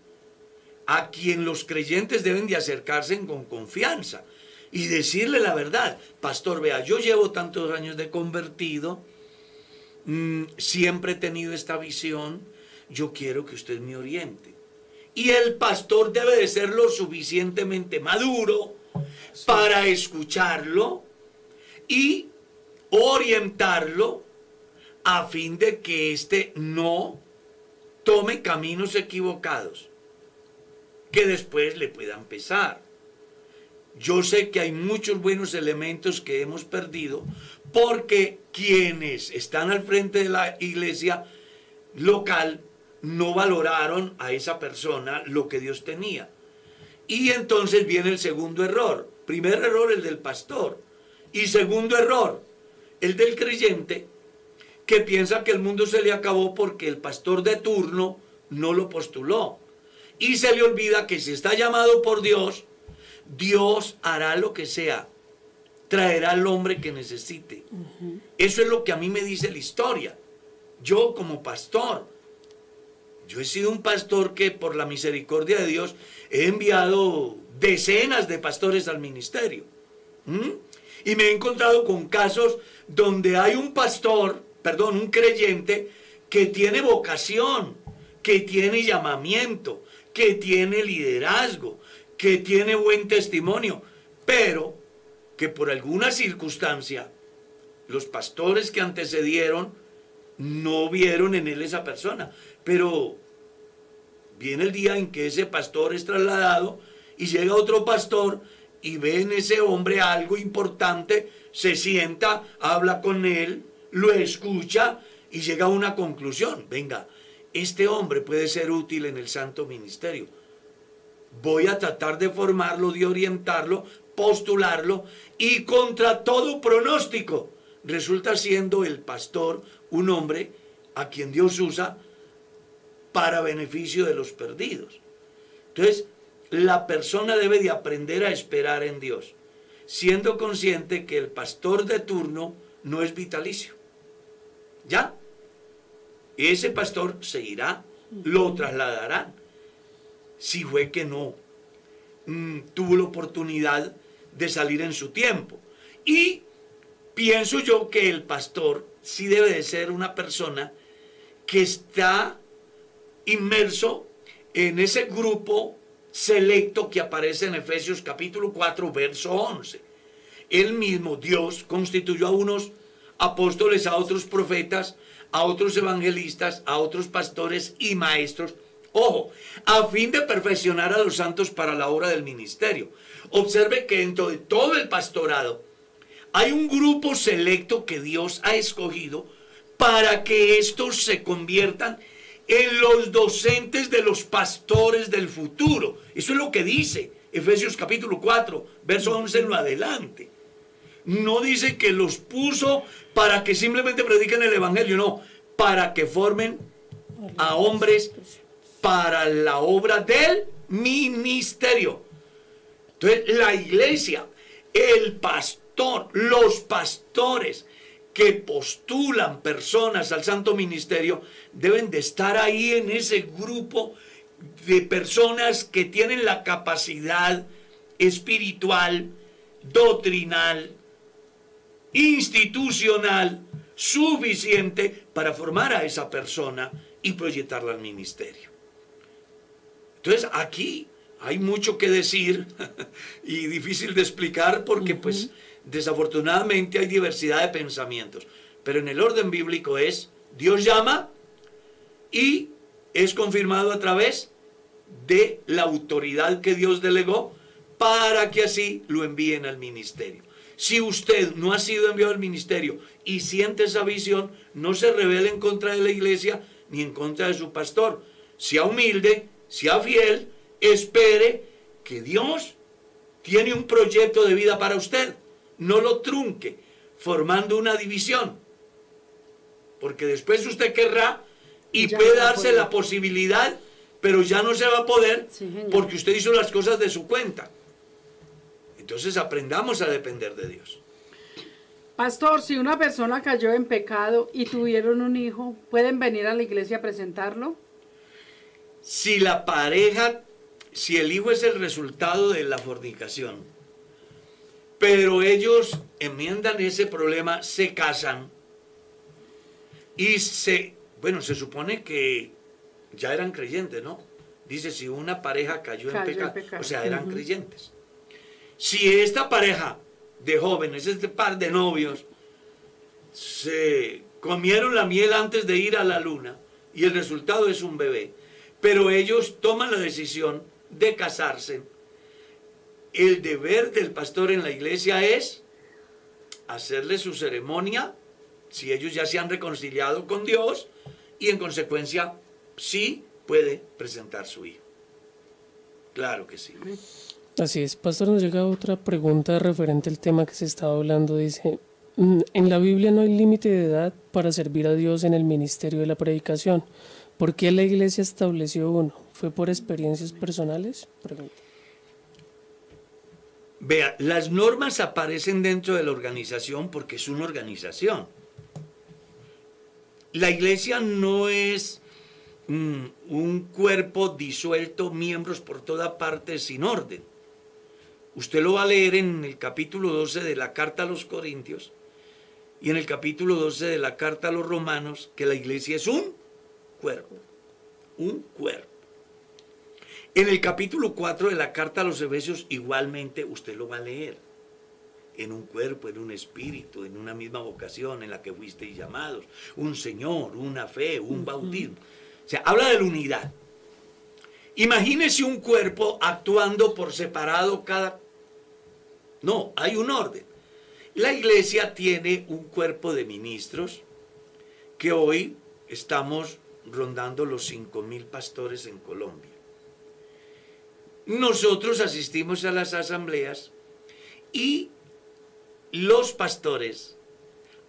a quien los creyentes deben de acercarse con confianza y decirle la verdad. Pastor, vea, yo llevo tantos años de convertido, mm, siempre he tenido esta visión, yo quiero que usted me oriente. Y el pastor debe de ser lo suficientemente maduro para escucharlo y orientarlo a fin de que éste no tome caminos equivocados. que después le puedan pesar. Yo sé que hay muchos buenos elementos que hemos perdido porque quienes están al frente de la iglesia local no valoraron a esa persona lo que Dios tenía. Y entonces viene el segundo error. Primer error el del pastor. Y segundo error, el del creyente que piensa que el mundo se le acabó porque el pastor de turno no lo postuló. Y se le olvida que si está llamado por Dios, Dios hará lo que sea. Traerá al hombre que necesite. Eso es lo que a mí me dice la historia. Yo como pastor, yo he sido un pastor que por la misericordia de Dios he enviado decenas de pastores al ministerio. Y me he encontrado con casos donde hay un pastor, perdón, un creyente que tiene vocación, que tiene llamamiento, que tiene liderazgo, que tiene buen testimonio, pero que por alguna circunstancia los pastores que antecedieron no vieron en él esa persona. Pero viene el día en que ese pastor es trasladado y llega otro pastor y ve en ese hombre algo importante, se sienta, habla con él, lo escucha y llega a una conclusión. Venga, este hombre puede ser útil en el santo ministerio. Voy a tratar de formarlo, de orientarlo, postularlo y contra todo pronóstico resulta siendo el pastor un hombre a quien Dios usa para beneficio de los perdidos. Entonces, la persona debe de aprender a esperar en Dios, siendo consciente que el pastor de turno no es vitalicio. ¿Ya? Ese pastor seguirá, lo trasladarán si fue que no mm, tuvo la oportunidad de salir en su tiempo. Y pienso yo que el pastor sí debe de ser una persona que está inmerso en ese grupo selecto que aparece en Efesios capítulo 4, verso 11. Él mismo, Dios, constituyó a unos apóstoles, a otros profetas, a otros evangelistas, a otros pastores y maestros Ojo, a fin de perfeccionar a los santos para la obra del ministerio. Observe que dentro de todo el pastorado hay un grupo selecto que Dios ha escogido para que estos se conviertan en los docentes de los pastores del futuro. Eso es lo que dice Efesios capítulo 4, verso 11 en lo adelante. No dice que los puso para que simplemente prediquen el Evangelio, no, para que formen a hombres para la obra del ministerio. Entonces, la iglesia, el pastor, los pastores que postulan personas al santo ministerio, deben de estar ahí en ese grupo de personas que tienen la capacidad espiritual, doctrinal, institucional suficiente para formar a esa persona y proyectarla al ministerio. Entonces aquí hay mucho que decir *laughs* y difícil de explicar porque pues desafortunadamente hay diversidad de pensamientos. Pero en el orden bíblico es Dios llama y es confirmado a través de la autoridad que Dios delegó para que así lo envíen al ministerio. Si usted no ha sido enviado al ministerio y siente esa visión, no se revele en contra de la iglesia ni en contra de su pastor. Sea humilde sea fiel, espere que Dios tiene un proyecto de vida para usted. No lo trunque formando una división. Porque después usted querrá y puede darse la posibilidad, pero ya no se va a poder porque usted hizo las cosas de su cuenta. Entonces aprendamos a depender de Dios. Pastor, si una persona cayó en pecado y tuvieron un hijo, ¿pueden venir a la iglesia a presentarlo? si la pareja, si el hijo es el resultado de la fornicación, pero ellos enmiendan ese problema, se casan y se, bueno, se supone que ya eran creyentes, ¿no? Dice, si una pareja cayó, en, pecado, o sea, eran creyentes. Si esta pareja de jóvenes, este par de novios, se comieron la miel antes de ir a la luna y el resultado es un bebé, pero ellos toman la decisión de casarse, el deber del pastor en la iglesia es hacerle su ceremonia, si ellos ya se han reconciliado con Dios, y en consecuencia sí puede presentar su hijo. Claro que sí. Así es, pastor, nos llega otra pregunta referente al tema que se estaba hablando. Dice, "Mm, en la Biblia no hay límite de edad para servir a Dios en el ministerio de la predicación. ¿Por qué la iglesia estableció uno? ¿Fue por experiencias personales? Pregunta. Vea, las normas aparecen dentro de la organización porque es una organización. La iglesia no es mm, un cuerpo disuelto, miembros por toda parte sin orden. Usted lo va a leer en el capítulo 12 de la carta a los Corintios y en el capítulo 12 de la carta a los Romanos que la iglesia es un cuerpo, un cuerpo. En el capítulo 4 de la carta a los Efesios igualmente usted lo va a leer. En un cuerpo, en un espíritu, en una misma vocación en la que fuisteis llamados. Un Señor, una fe, un bautismo. O sea, habla de la unidad. Imagínese un cuerpo actuando por separado cada... No, hay un orden. La iglesia tiene un cuerpo de ministros que hoy estamos rondando los 5.000 pastores en Colombia. Nosotros asistimos a las asambleas y los pastores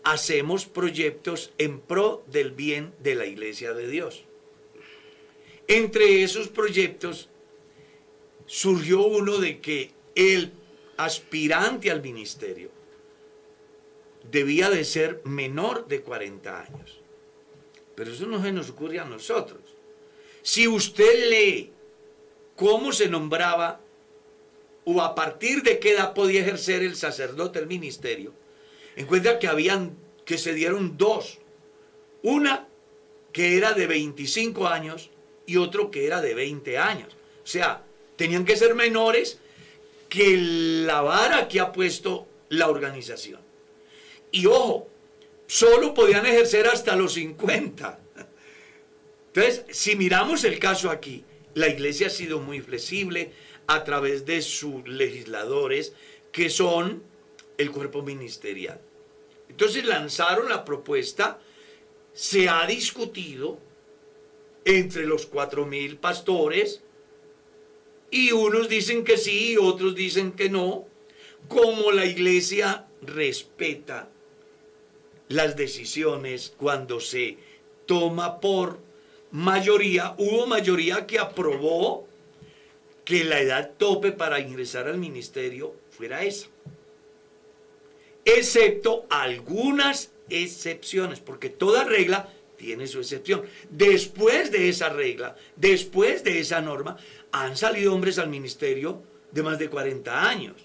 hacemos proyectos en pro del bien de la iglesia de Dios. Entre esos proyectos surgió uno de que el aspirante al ministerio debía de ser menor de 40 años. Pero eso no se nos ocurre a nosotros. Si usted lee cómo se nombraba o a partir de qué edad podía ejercer el sacerdote el ministerio, encuentra que habían que se dieron dos. Una que era de 25 años y otro que era de 20 años. O sea, tenían que ser menores que la vara que ha puesto la organización. Y ojo, solo podían ejercer hasta los 50. Entonces, si miramos el caso aquí, la iglesia ha sido muy flexible a través de sus legisladores, que son el cuerpo ministerial. Entonces lanzaron la propuesta, se ha discutido entre los cuatro mil pastores, y unos dicen que sí, otros dicen que no, como la iglesia respeta las decisiones cuando se toma por mayoría, hubo mayoría que aprobó que la edad tope para ingresar al ministerio fuera esa. Excepto algunas excepciones, porque toda regla tiene su excepción. Después de esa regla, después de esa norma, han salido hombres al ministerio de más de 40 años.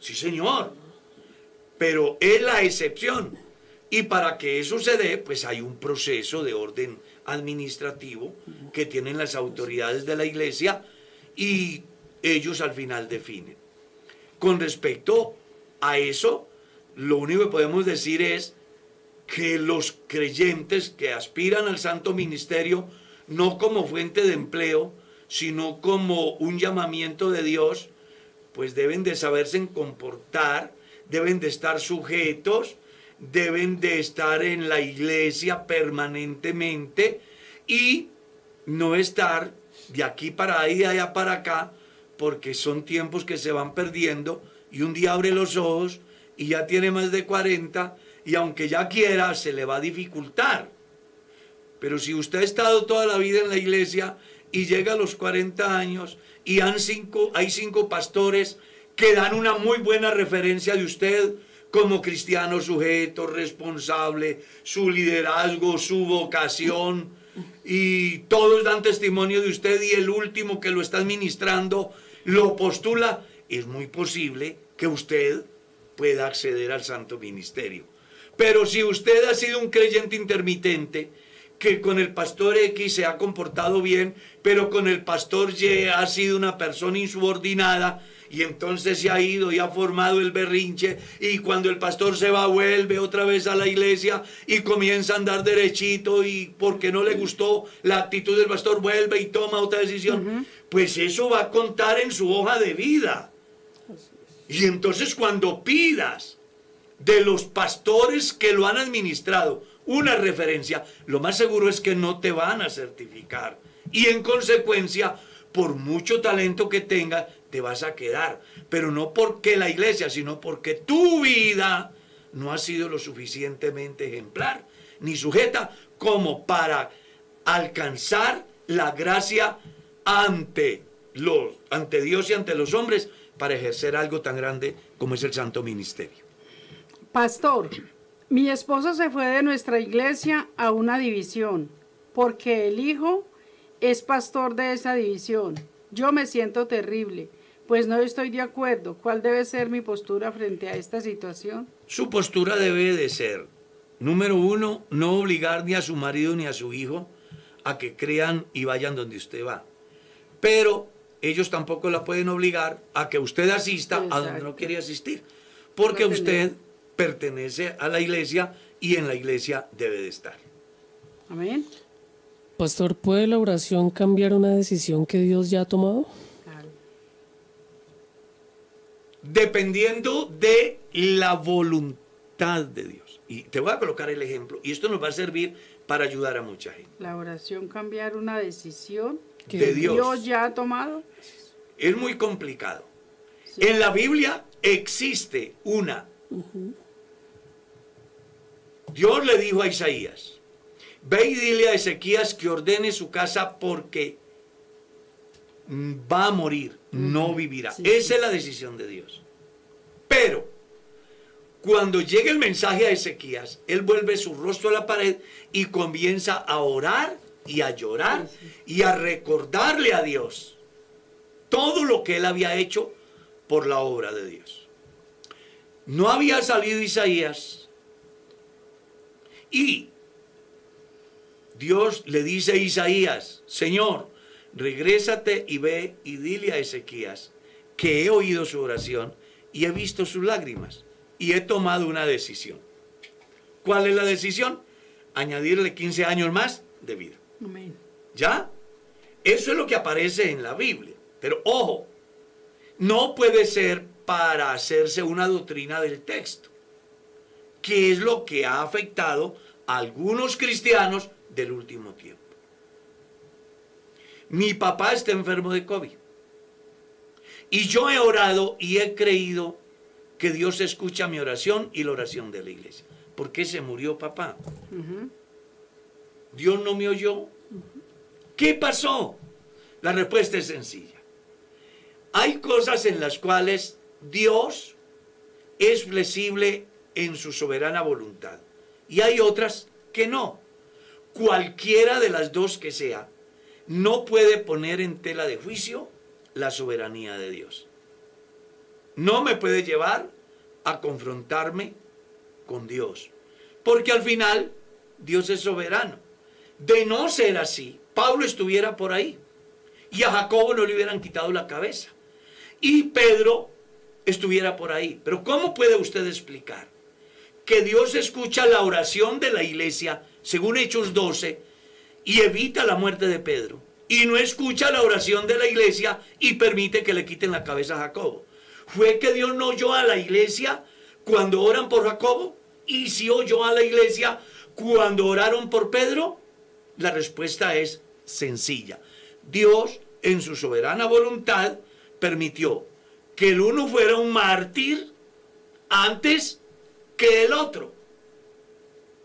Sí, señor. Pero es la excepción. Y para que eso se dé, pues hay un proceso de orden administrativo que tienen las autoridades de la iglesia y ellos al final definen. Con respecto a eso, lo único que podemos decir es que los creyentes que aspiran al santo ministerio, no como fuente de empleo, sino como un llamamiento de Dios, pues deben de saberse comportar, deben de estar sujetos, deben de estar en la iglesia permanentemente y no estar de aquí para ahí, de allá para acá, porque son tiempos que se van perdiendo y un día abre los ojos y ya tiene más de 40 y aunque ya quiera se le va a dificultar. Pero si usted ha estado toda la vida en la iglesia y llega a los 40 años y han cinco, hay cinco pastores que dan una muy buena referencia de usted como cristiano sujeto, responsable, su liderazgo, su vocación, y todos dan testimonio de usted y el último que lo está administrando lo postula, es muy posible que usted pueda acceder al santo ministerio. Pero si usted ha sido un creyente intermitente, que con el pastor X se ha comportado bien, pero con el pastor Y ha sido una persona insubordinada y entonces se ha ido y ha formado el berrinche y cuando el pastor se va vuelve otra vez a la iglesia y comienza a andar derechito y porque no le gustó la actitud del pastor vuelve y toma otra decisión, pues eso va a contar en su hoja de vida. Y entonces cuando pidas de los pastores que lo han administrado una referencia, lo más seguro es que no te van a certificar. Y en consecuencia, por mucho talento que tengas, te vas a quedar. Pero no porque la iglesia, sino porque tu vida no ha sido lo suficientemente ejemplar ni sujeta como para alcanzar la gracia ante, los, ante Dios y ante los hombres para ejercer algo tan grande como es el santo ministerio. Pastor, mi esposo se fue de nuestra iglesia a una división porque el hijo es pastor de esa división. Yo me siento terrible, pues no estoy de acuerdo. ¿Cuál debe ser mi postura frente a esta situación? Su postura debe de ser, número uno, no obligar ni a su marido ni a su hijo a que crean y vayan donde usted va. Pero ellos tampoco la pueden obligar a que usted asista a donde no quiere asistir. Porque usted pertenece a la iglesia y en la iglesia debe de estar. Amén. Pastor, ¿puede la oración cambiar una decisión que Dios ya ha tomado? Dependiendo de la voluntad de Dios. Y te voy a colocar el ejemplo, y esto nos va a servir para ayudar a mucha gente. La oración cambiar una decisión que De Dios. Dios ya ha tomado. Es muy complicado. En la Biblia existe una. Dios le dijo a Isaías, ve y dile a Ezequías que ordene su casa porque va a morir, no vivirá. Sí, Esa sí. es la decisión de Dios. Pero cuando llega el mensaje a Ezequías, él vuelve su rostro a la pared y comienza a orar y a llorar y a recordarle a Dios todo lo que él había hecho por la obra de Dios. No había salido Isaías y Dios le dice a Isaías, Señor, regrésate y ve y dile a Ezequías que he oído su oración y he visto sus lágrimas y he tomado una decisión. ¿Cuál es la decisión? Añadirle 15 años más de vida. Amén. ¿Ya? Eso es lo que aparece en la Biblia. Pero ojo, no puede ser para hacerse una doctrina del texto, que es lo que ha afectado a algunos cristianos del último tiempo. Mi papá está enfermo de COVID. Y yo he orado y he creído que Dios escucha mi oración y la oración de la iglesia. ¿Por qué se murió papá? Dios no me oyó. ¿Qué pasó? La respuesta es sencilla. Hay cosas en las cuales Dios es flexible en su soberana voluntad y hay otras que no. Cualquiera de las dos que sea, no puede poner en tela de juicio la soberanía de Dios. No me puede llevar a confrontarme con Dios, porque al final Dios es soberano. De no ser así, Pablo estuviera por ahí y a Jacobo no le hubieran quitado la cabeza y Pedro estuviera por ahí. Pero ¿cómo puede usted explicar que Dios escucha la oración de la iglesia, según Hechos 12, y evita la muerte de Pedro? Y no escucha la oración de la iglesia y permite que le quiten la cabeza a Jacobo. ¿Fue que Dios no oyó a la iglesia cuando oran por Jacobo? ¿Y si oyó a la iglesia cuando oraron por Pedro? La respuesta es sencilla. Dios, en su soberana voluntad, permitió que el uno fuera un mártir antes que el otro.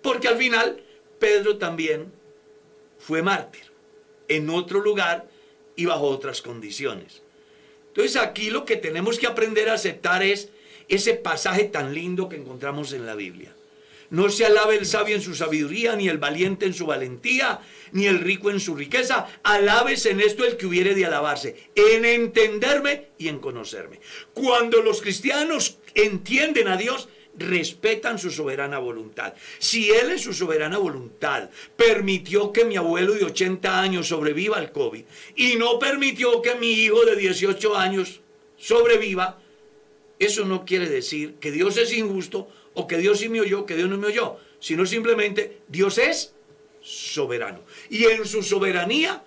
Porque al final Pedro también fue mártir en otro lugar y bajo otras condiciones. Entonces aquí lo que tenemos que aprender a aceptar es ese pasaje tan lindo que encontramos en la Biblia. No se alabe el sabio en su sabiduría, ni el valiente en su valentía, ni el rico en su riqueza. Alabes en esto el que hubiere de alabarse, en entenderme y en conocerme. Cuando los cristianos entienden a Dios, respetan su soberana voluntad. Si Él en su soberana voluntad permitió que mi abuelo de 80 años sobreviva al COVID y no permitió que mi hijo de 18 años sobreviva, eso no quiere decir que Dios es injusto o que Dios sí me oyó, que Dios no me oyó, sino simplemente Dios es soberano. Y en su soberanía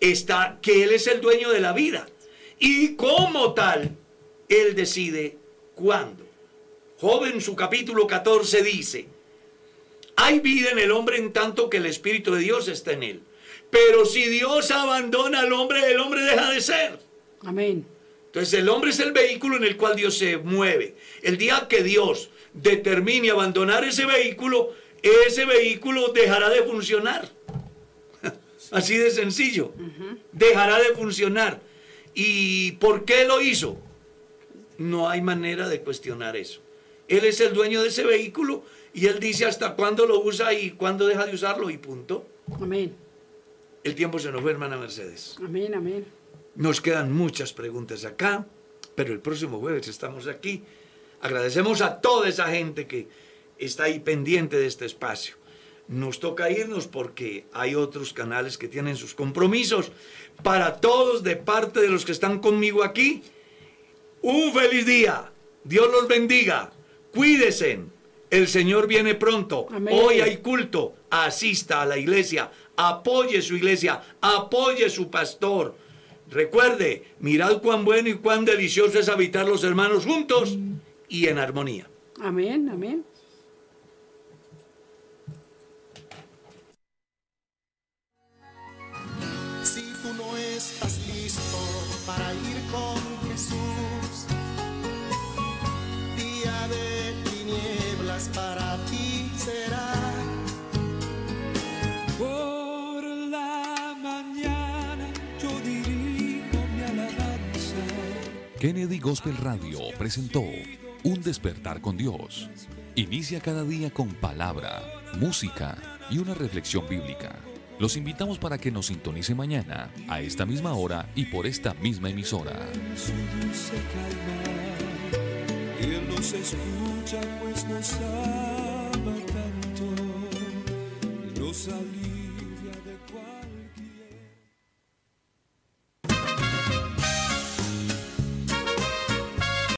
está que Él es el dueño de la vida. Y como tal, Él decide cuándo. Joven, su capítulo 14 dice, hay vida en el hombre en tanto que el Espíritu de Dios está en él. Pero si Dios abandona al hombre, el hombre deja de ser. Amén. Entonces el hombre es el vehículo en el cual Dios se mueve. El día que Dios determine abandonar ese vehículo, ese vehículo dejará de funcionar. *laughs* Así de sencillo. Dejará de funcionar. ¿Y por qué lo hizo? No hay manera de cuestionar eso. Él es el dueño de ese vehículo y él dice hasta cuándo lo usa y cuándo deja de usarlo y punto. Amén. El tiempo se nos fue, hermana Mercedes. Amén, amén. Nos quedan muchas preguntas acá, pero el próximo jueves estamos aquí. Agradecemos a toda esa gente que está ahí pendiente de este espacio. Nos toca irnos porque hay otros canales que tienen sus compromisos. Para todos, de parte de los que están conmigo aquí, un feliz día. Dios los bendiga. Cuídese. El Señor viene pronto. Amén. Hoy hay culto. Asista a la iglesia. Apoye su iglesia. Apoye su pastor. Recuerde, mirad cuán bueno y cuán delicioso es habitar los hermanos juntos y en armonía. Amén, amén. Kennedy Gospel Radio presentó Un despertar con Dios. Inicia cada día con palabra, música y una reflexión bíblica. Los invitamos para que nos sintonice mañana a esta misma hora y por esta misma emisora. Él nos escucha, pues nos ama tanto.